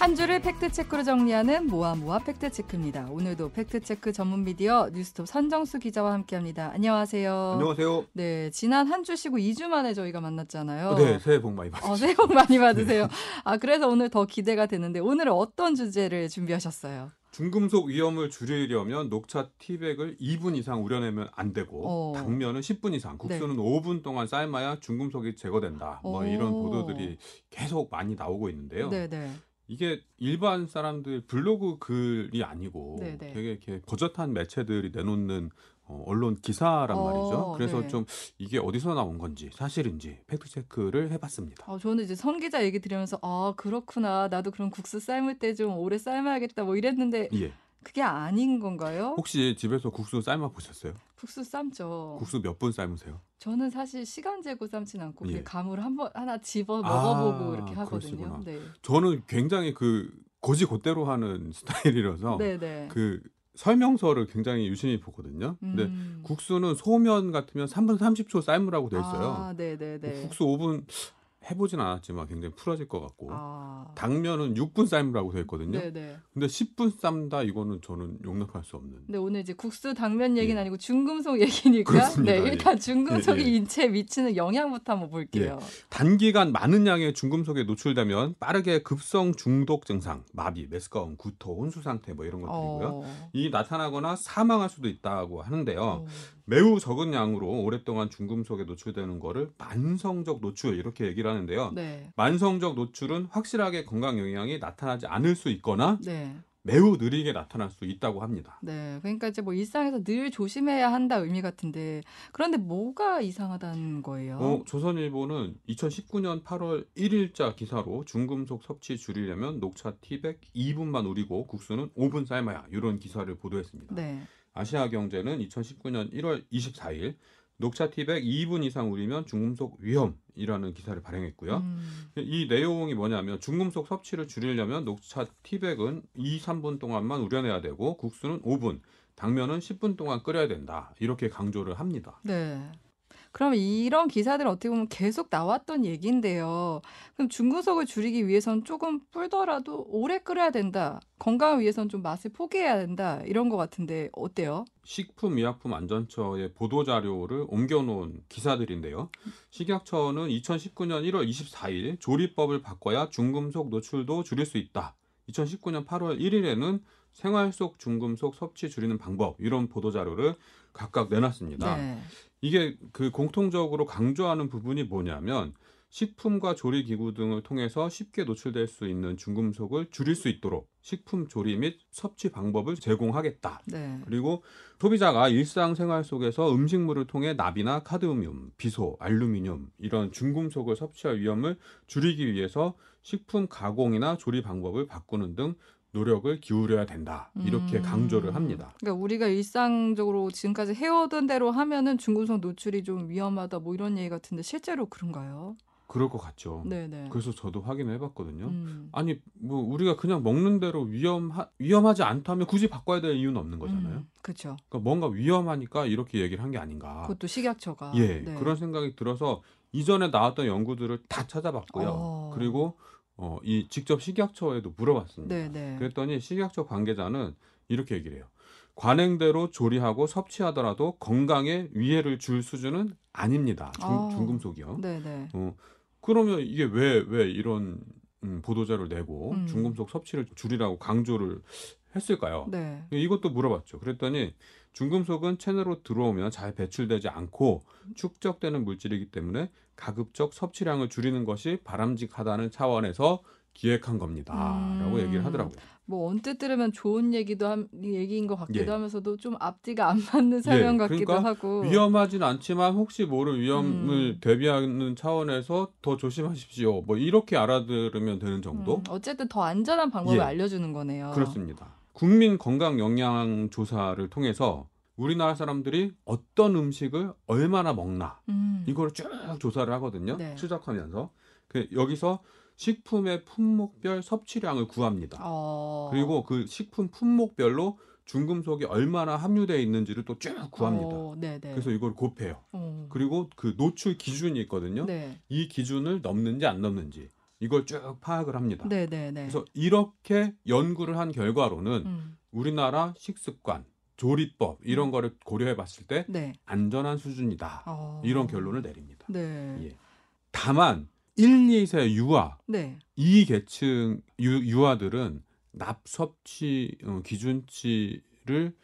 한 주를 팩트체크로 정리하는 모아모아 팩트체크입니다. 오늘도 팩트체크 전문 미디어 뉴스톱 선정수 기자와 함께합니다. 안녕하세요. 안녕하세요. 네, 지난 한 주 쉬고 2주 만에 저희가 만났잖아요. 어, 네, 새해 복 많이 받으세요. 어, 새해 복 많이 받으세요. 아, 그래서 오늘 더 기대가 되는데 오늘은 어떤 주제를 준비하셨어요? 중금속 위험을 줄이려면 녹차 티백을 2분 이상 우려내면 안 되고 어. 당면은 10분 이상, 국수는 5분 동안 삶아야 중금속이 제거된다. 뭐 오. 이런 보도들이 계속 많이 나오고 있는데요. 네, 네. 이게 일반 사람들 블로그 글이 아니고 네, 네. 되게 이렇게 버젓한 매체들이 내놓는 어, 언론 기사란 어, 말이죠. 그래서 네. 좀 이게 어디서 나온 건지 사실인지 팩트 체크를 해봤습니다. 어, 저는 이제 선 기자 얘기 들으면서 아 그렇구나 나도 그럼 국수 삶을 때 좀 오래 삶아야겠다 뭐 이랬는데 예. 그게 아닌 건가요? 혹시 집에서 국수 삶아 보셨어요? 국수 삶죠. 국수 몇 분 삶으세요? 저는 사실 시간 재고 삶진 않고 예. 가물을 한번 하나 집어 아, 먹어보고 이렇게 하거든요. 네, 저는 굉장히 그 고지 곧대로 하는 스타일이라서 네, 네. 그 설명서를 굉장히 유심히 보거든요. 근데 음. 국수는 소면 같으면 3분 30초 삶으라고 돼 있어요. 아, 네, 네, 네. 국수 5분 해보진 않았지만 굉장히 풀어질 것 같고 아, 당면은 6분 삶으라고 돼 있거든요. 네, 네. 근데 10분 삶다 이거는 저는 용납할 수 없는. 근데 오늘 이제 국수 당면 얘기는 예. 아니고 중금속 얘기니까 그렇습니다. 네, 예. 일단 중금속이 예, 예. 인체에 미치는 영향부터 한번 볼게요. 단기간 많은 양의 중금속에 노출되면 빠르게 급성 중독 증상, 마비, 메스꺼움, 구토, 혼수 상태 뭐 이런 것들이고요. 어. 이 나타나거나 사망할 수도 있다고 하는데요. 어. 매우 적은 양으로 오랫동안 중금속에 노출되는 거를 만성적 노출 이렇게 얘기를 하는데요. 네. 만성적 노출은 확실하게 건강 영향이 나타나지 않을 수 있거나 네. 매우 느리게 나타날 수 있다고 합니다. 네. 그러니까 이제 뭐 일상에서 늘 조심해야 한다 의미 같은데 그런데 뭐가 이상하다는 거예요? 어, 조선일보는 2019년 8월 1일자 기사로 중금속 섭취 줄이려면 녹차 티백 2분만 우리고 국수는 5분 삶아야 이런 기사를 보도했습니다. 네. 아시아경제는 2019년 1월 24일 녹차 티백 2분 이상 우리면 중금속 위험이라는 기사를 발행했고요. 음. 이 내용이 뭐냐면 중금속 섭취를 줄이려면 녹차 티백은 2, 3분 동안만 우려내야 되고 국수는 5분, 당면은 10분 동안 끓여야 된다. 이렇게 강조를 합니다. 네. 그럼 이런 기사들 어떻게 보면 계속 나왔던 얘기인데요. 그럼 중금속을 줄이기 위해선 조금 불더라도 오래 끓여야 된다. 건강을 위해선 좀 맛을 포기해야 된다. 이런 것 같은데 어때요? 식품의약품안전처의 보도 자료를 옮겨놓은 기사들인데요. 식약처는 2019년 1월 24일 조리법을 바꿔야 중금속 노출도 줄일 수 있다. 2019년 8월 1일에는 생활 속 중금속 섭취 줄이는 방법 이런 보도 자료를 각각 내놨습니다. 네. 이게 그 공통적으로 강조하는 부분이 뭐냐면 식품과 조리 기구 등을 통해서 쉽게 노출될 수 있는 중금속을 줄일 수 있도록 식품 조리 및 섭취 방법을 제공하겠다. 네. 그리고 소비자가 일상생활 속에서 음식물을 통해 납이나 카드뮴, 비소, 알루미늄 이런 중금속을 섭취할 위험을 줄이기 위해서 식품 가공이나 조리 방법을 바꾸는 등 노력을 기울여야 된다. 이렇게 음. 강조를 합니다. 그러니까 우리가 일상적으로 지금까지 해오던 대로 하면은 중금속 노출이 좀 위험하다 뭐 이런 얘기 같은데 실제로 그런가요? 그럴 것 같죠. 네네. 그래서 저도 확인을 해봤거든요. 음. 아니 뭐 우리가 그냥 먹는 대로 위험하, 위험하지 않다면 굳이 바꿔야 될 이유는 없는 거잖아요. 음, 그렇죠. 그러니까 뭔가 위험하니까 이렇게 얘기를 한 게 아닌가. 그것도 식약처가. 예, 네. 그런 생각이 들어서 이전에 나왔던 연구들을 다 찾아봤고요. 어. 그리고 어, 이 직접 식약처에도 물어봤습니다. 네네. 그랬더니 식약처 관계자는 이렇게 얘기를 해요. 관행대로 조리하고 섭취하더라도 건강에 위해를 줄 수준은 아닙니다. 중, 아. 중금속이요. 네네. 어, 그러면 이게 왜, 왜 이런 음, 보도자를 내고 음. 중금속 섭취를 줄이라고 강조를 했을까요? 네. 이것도 물어봤죠. 그랬더니 중금속은 체내로 들어오면 잘 배출되지 않고 축적되는 물질이기 때문에 가급적 섭취량을 줄이는 것이 바람직하다는 차원에서 기획한 겁니다라고 음. 얘기를 하더라고요. 뭐 언뜻 들으면 좋은 얘기도 함, 얘기인 것 같기도 예. 하면서도 좀 앞뒤가 안 맞는 설명 예, 같기도 그러니까 하고. 위험하진 않지만 혹시 모를 위험을 음. 대비하는 차원에서 더 조심하십시오. 뭐 이렇게 알아들으면 되는 정도? 음, 어쨌든 더 안전한 방법을 예. 알려주는 거네요. 그렇습니다. 국민 건강 영양 조사를 통해서 우리나라 사람들이 어떤 음식을 얼마나 먹나 음. 이걸 쭉 조사를 하거든요. 네. 추적하면서 그 여기서 식품의 품목별 섭취량을 구합니다. 어. 그리고 그 식품 품목별로 중금속이 얼마나 함유되어 있는지를 또 쭉 구합니다. 어, 네네. 그래서 이걸 곱해요. 어. 그리고 그 노출 기준이 있거든요. 네. 이 기준을 넘는지 안 넘는지 이걸 쭉 파악을 합니다. 네, 네, 네. 그래서 이렇게 연구를 한 결과로는 음, 우리나라 식습관, 조리법 이런 음. 거를 고려해 봤을 때 네. 안전한 수준이다. 어. 이런 결론을 내립니다. 네. 예. 다만 1, 2세 유아 네. 이 계층 유, 유아들은 납 섭취 어, 기준치를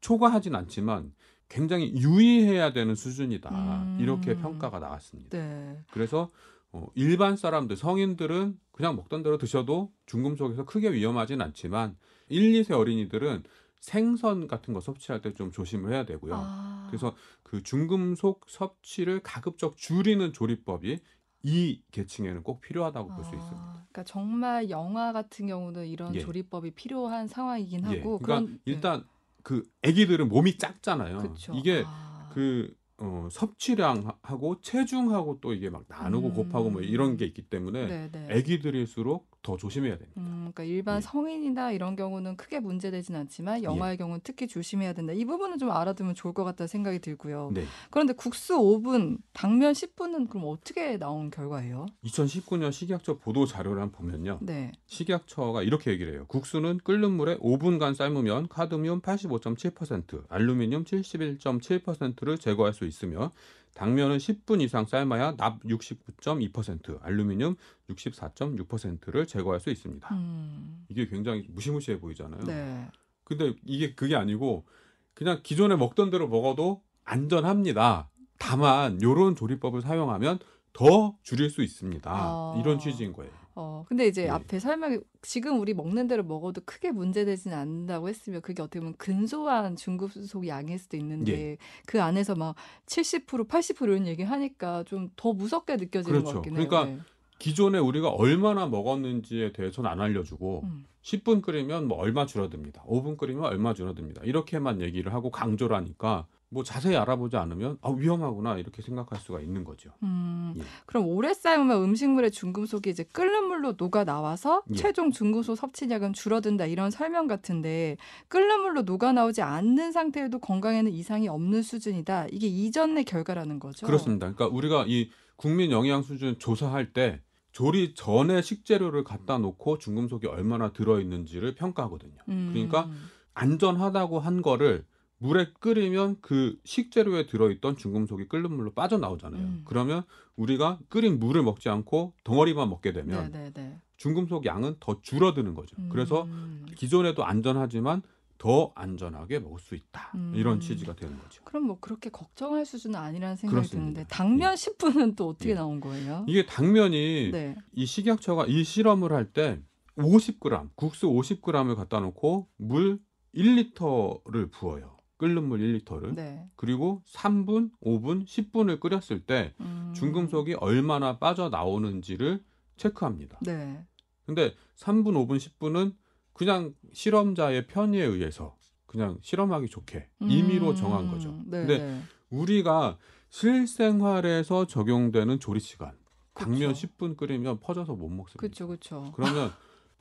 초과하진 않지만 굉장히 유의해야 되는 수준이다. 음. 이렇게 평가가 나왔습니다. 네. 그래서 어, 일반 사람들 성인들은 그냥 먹던 대로 드셔도 중금속에서 크게 위험하진 않지만 1, 2세 어린이들은 생선 같은 거 섭취할 때 좀 조심을 해야 되고요. 아. 그래서 그 중금속 섭취를 가급적 줄이는 조리법이 이 계층에는 꼭 필요하다고 볼수 아, 있습니다. 그러니까 정말 영화 같은 경우는 이런 예. 조리법이 필요한 상황이긴 예, 하고 그러니까 그런- 네. 일단 그 아기들은 몸이 작잖아요. 그쵸. 이게 아. 그 어, 섭취량하고 체중하고 또 이게 막 나누고 음. 곱하고 뭐 이런 게 있기 때문에 네, 네. 아기들일수록 더 조심해야 됩니다. 음, 그러니까 일반 예. 성인이나 이런 경우는 크게 문제되진 않지만 영화의 경우는 특히 조심해야 된다. 이 부분은 좀 알아두면 좋을 것 같다는 생각이 들고요. 네. 그런데 국수 5분, 당면 10분은 그럼 어떻게 나온 결과예요? 2019년 식약처 보도 자료를 한번 보면요. 네. 식약처가 이렇게 얘기를 해요. 국수는 끓는 물에 5분간 삶으면 카드뮴 85.7%, 알루미늄 71.7%를 제거할 수 있으며 당면은 10분 이상 삶아야 납 69.2%, 알루미늄 64.6%를 제거할 수 있습니다. 음, 이게 굉장히 무시무시해 보이잖아요. 네. 근데 이게 그게 아니고 그냥 기존에 먹던 대로 먹어도 안전합니다. 다만 요런 조리법을 사용하면 더 줄일 수 있습니다. 아. 이런 취지인 거예요. 어, 근데 이제 예. 앞에 설명이 지금 우리 먹는 대로 먹어도 크게 문제되지는 않는다고 했으면 그게 어떻게 보면 근소한 중금속 양일 수도 있는데 예. 그 안에서 막 70% 80% 이런 얘기 하니까 좀 더 무섭게 느껴지는 그렇죠. 것 같긴 해요. 그러니까 네. 기존에 우리가 얼마나 먹었는지에 대해서는 안 알려주고 음. 10분 끓이면 뭐 얼마 줄어듭니다. 5분 끓이면 얼마 줄어듭니다. 이렇게만 얘기를 하고 강조를 하니까 뭐 자세히 알아보지 않으면 아 위험하구나 이렇게 생각할 수가 있는 거죠. 음, 예. 그럼 오래 삶으면 음식물의 중금속이 이제 끓는 물로 녹아 나와서 예. 최종 중금속 섭취량은 줄어든다 이런 설명 같은데 끓는 물로 녹아 나오지 않는 상태에도 건강에는 이상이 없는 수준이다. 이게 이전의 결과라는 거죠. 그렇습니다. 그러니까 우리가 이 국민 영양 수준 조사할 때 조리 전에 식재료를 갖다 놓고 중금속이 얼마나 들어 있는지를 평가하거든요. 음, 그러니까 안전하다고 한 거를 물에 끓이면 그 식재료에 들어있던 중금속이 끓는 물로 빠져나오잖아요. 음. 그러면 우리가 끓인 물을 먹지 않고 덩어리만 먹게 되면 네네네. 중금속 양은 더 줄어드는 거죠. 그래서 음. 기존에도 안전하지만 더 안전하게 먹을 수 있다. 음. 이런 취지가 되는 거죠. 그럼 뭐 그렇게 걱정할 수준은 아니라는 생각이 그렇습니다. 드는데 당면 10분은 또 어떻게 예. 나온 거예요? 이게 당면이 네. 이 식약처가 이 실험을 할 때 50g, 국수 50g을 갖다 놓고 물 1리터를 부어요. 끓는 물 1리터를. 네. 그리고 3분, 5분, 10분을 끓였을 때 음. 중금속이 얼마나 빠져나오는지를 체크합니다. 네. 근데 3분, 5분, 10분은 그냥 실험자의 편의에 의해서 그냥 실험하기 좋게 임의로 음. 정한 거죠. 네. 근데 네. 우리가 실생활에서 적용되는 조리 시간 당면 그쵸. 10분 끓이면 퍼져서 못 먹습니다. 그렇죠, 그렇죠. 그러면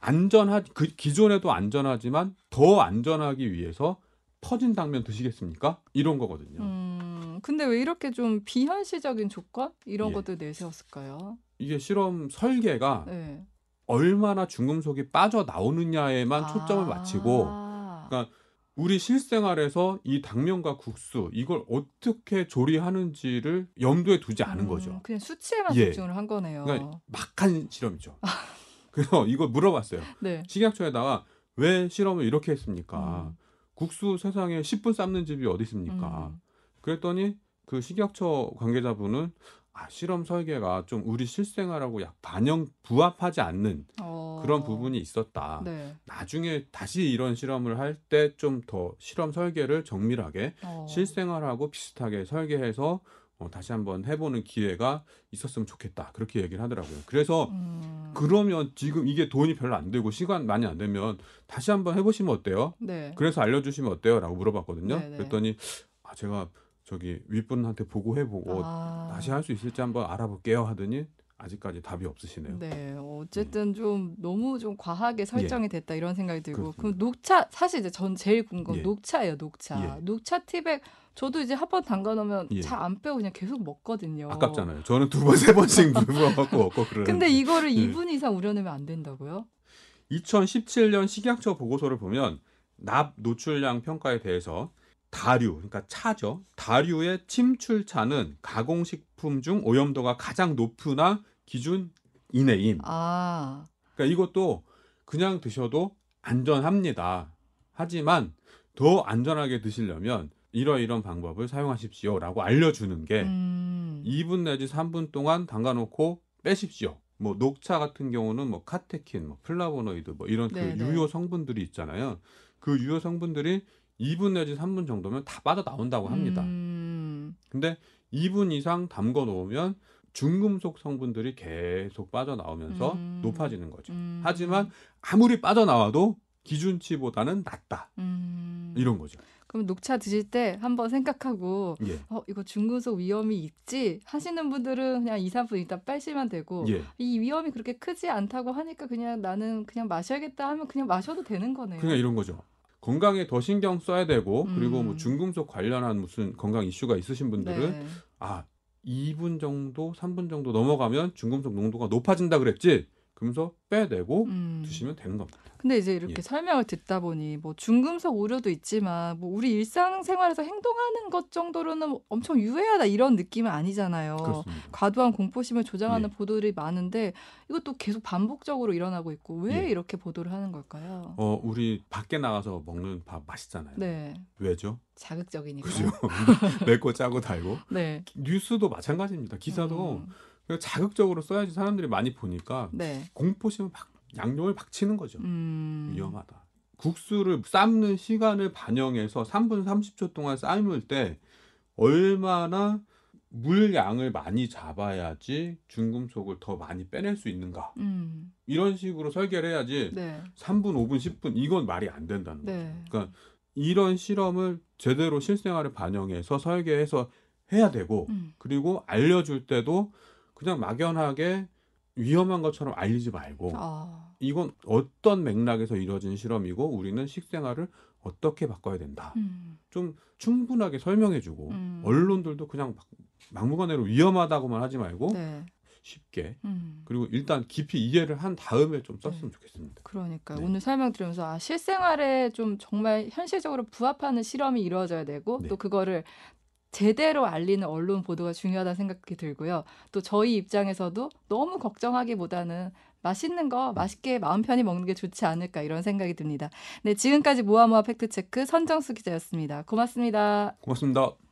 안전하 그 기존에도 안전하지만 더 안전하기 위해서 퍼진 당면 드시겠습니까? 이런 거거든요. 음, 근데 왜 이렇게 좀 비현실적인 조건 이런 예. 것들 내세웠을까요? 이게 실험 설계가 네. 얼마나 중금속이 빠져 나오느냐에만 초점을 맞추고 아. 그러니까 우리 실생활에서 이 당면과 국수 이걸 어떻게 조리하는지를 염두에 두지 않은 음, 거죠. 그냥 수치에만 예. 집중을 한 거네요. 그러니까 막한 실험이죠. 그래서 이걸 물어봤어요. 네. 식약처에다가 왜 실험을 이렇게 했습니까? 음. 국수 세상에 10분 삶는 집이 어디 있습니까? 음. 그랬더니 그 식약처 관계자분은 아, 실험 설계가 좀 우리 실생활하고 약 반영 부합하지 않는 어. 그런 부분이 있었다. 네. 나중에 다시 이런 실험을 할 때 좀 더 실험 설계를 정밀하게 어. 실생활하고 비슷하게 설계해서 어, 다시 한번 해보는 기회가 있었으면 좋겠다. 그렇게 얘기를 하더라고요. 그래서 음. 그러면 지금 이게 돈이 별로 안 들고 시간 많이 안 되면 다시 한번 해보시면 어때요? 네. 그래서 알려주시면 어때요? 라고 물어봤거든요. 네네. 그랬더니 아, 제가 저기 윗분한테 보고해보고 아. 다시 할 수 있을지 한번 알아볼게요 하더니 아직까지 답이 없으시네요. 네, 어쨌든 좀 너무 좀 과하게 설정이 됐다 이럼 생각이 들고 예. 그렇습니다. 그럼 녹차 사실 이제 전 제일 궁금한 예. 녹차예요, 녹차. 예. 녹차 티백 저도 이제 한 번 담가 놓으면 예. 잘안 빼고 그냥 계속 먹거든요. 아깝잖아요. 저는 두 번, 세 번씩 물어 갖고 먹고 그러는데. 근데 이거를 예. 2분 이상 우려내면 안 된다고요? 2017년 식약처 보고서를 보면 납 노출량 평가에 대해서 다류, 그러니까 차죠. 다류의 침출차는 가공식품 중 오염도가 가장 높으나 기준 이내임. 아, 그러니까 이것도 그냥 드셔도 안전합니다. 하지만 더 안전하게 드시려면 이러이런 방법을 사용하십시오라고 알려주는 게 음, 2분 내지 3분 동안 담가놓고 빼십시오. 뭐 녹차 같은 경우는 뭐 카테킨, 뭐 플라보노이드 뭐 이런 그. 유효 성분들이 있잖아요. 그 유효 성분들이 2분 내지 3분 정도면 다 빠져 나온다고 합니다. 음, 근데 2분 이상 담궈 놓으면 중금속 성분들이 계속 빠져 나오면서 음. 높아지는 거죠. 음, 하지만 아무리 빠져 나와도 기준치보다는 낮다. 음. 이런 거죠. 그럼 녹차 드실 때 한번 생각하고 예. 어 이거 중금속 위험이 있지 하시는 분들은 그냥 2, 3분 있다 빼시면 되고 예. 이 위험이 그렇게 크지 않다고 하니까 그냥 나는 그냥 마셔야겠다 하면 그냥 마셔도 되는 거네요. 그냥 이런 거죠. 건강에 더 신경 써야 되고 그리고 뭐 음. 중금속 관련한 무슨 건강 이슈가 있으신 분들은 네. 아 2분 정도, 3분 정도 넘어가면 중금속 농도가 높아진다 그랬지. 그러면서 빼내고 음. 드시면 되는 겁니다. 근데 이제 이렇게 예. 설명을 듣다 보니 뭐 중금속 우려도 있지만 뭐 우리 일상생활에서 행동하는 것 정도로는 뭐 엄청 유해하다 이런 느낌은 아니잖아요. 그렇습니다. 과도한 공포심을 조장하는 예. 보도들이 많은데 이것도 계속 반복적으로 일어나고 있고 왜 예. 이렇게 보도를 하는 걸까요? 어, 우리 밖에 나가서 먹는 밥 맛있잖아요. 네, 왜죠? 자극적이니까. 그죠? 맵고 짜고 달고. 네. 뉴스도 마찬가지입니다. 기사도 음, 자극적으로 써야지 사람들이 많이 보니까 네. 공포심을 막 양념을 막 치는 거죠. 음, 위험하다. 국수를 삶는 시간을 반영해서 3분 30초 동안 삶을 때 얼마나 물량을 많이 잡아야지 중금속을 더 많이 빼낼 수 있는가. 음, 이런 식으로 설계를 해야지 네. 3분, 5분, 10분 이건 말이 안 된다는 거죠. 네. 그러니까 이런 실험을 제대로 실생활에 반영해서 설계해서 해야 되고 음, 그리고 알려줄 때도 그냥 막연하게 위험한 것처럼 알리지 말고 아, 이건 어떤 맥락에서 이루어진 실험이고 우리는 식생활을 어떻게 바꿔야 된다. 음, 좀 충분하게 설명해주고 음. 언론들도 그냥 막, 막무가내로 위험하다고만 하지 말고 네. 쉽게 음. 그리고 일단 깊이 이해를 한 다음에 좀 썼으면 좋겠습니다. 그러니까 네. 오늘 설명 들으면서 아, 실생활에 좀 정말 현실적으로 부합하는 실험이 이루어져야 되고 네. 또 그거를 제대로 알리는 언론 보도가 중요하다는 생각이 들고요. 또 저희 입장에서도 너무 걱정하기보다는 맛있는 거 맛있게 마음 편히 먹는 게 좋지 않을까 이런 생각이 듭니다. 네, 지금까지 모아모아 팩트체크 선정수 기자였습니다. 고맙습니다. 고맙습니다.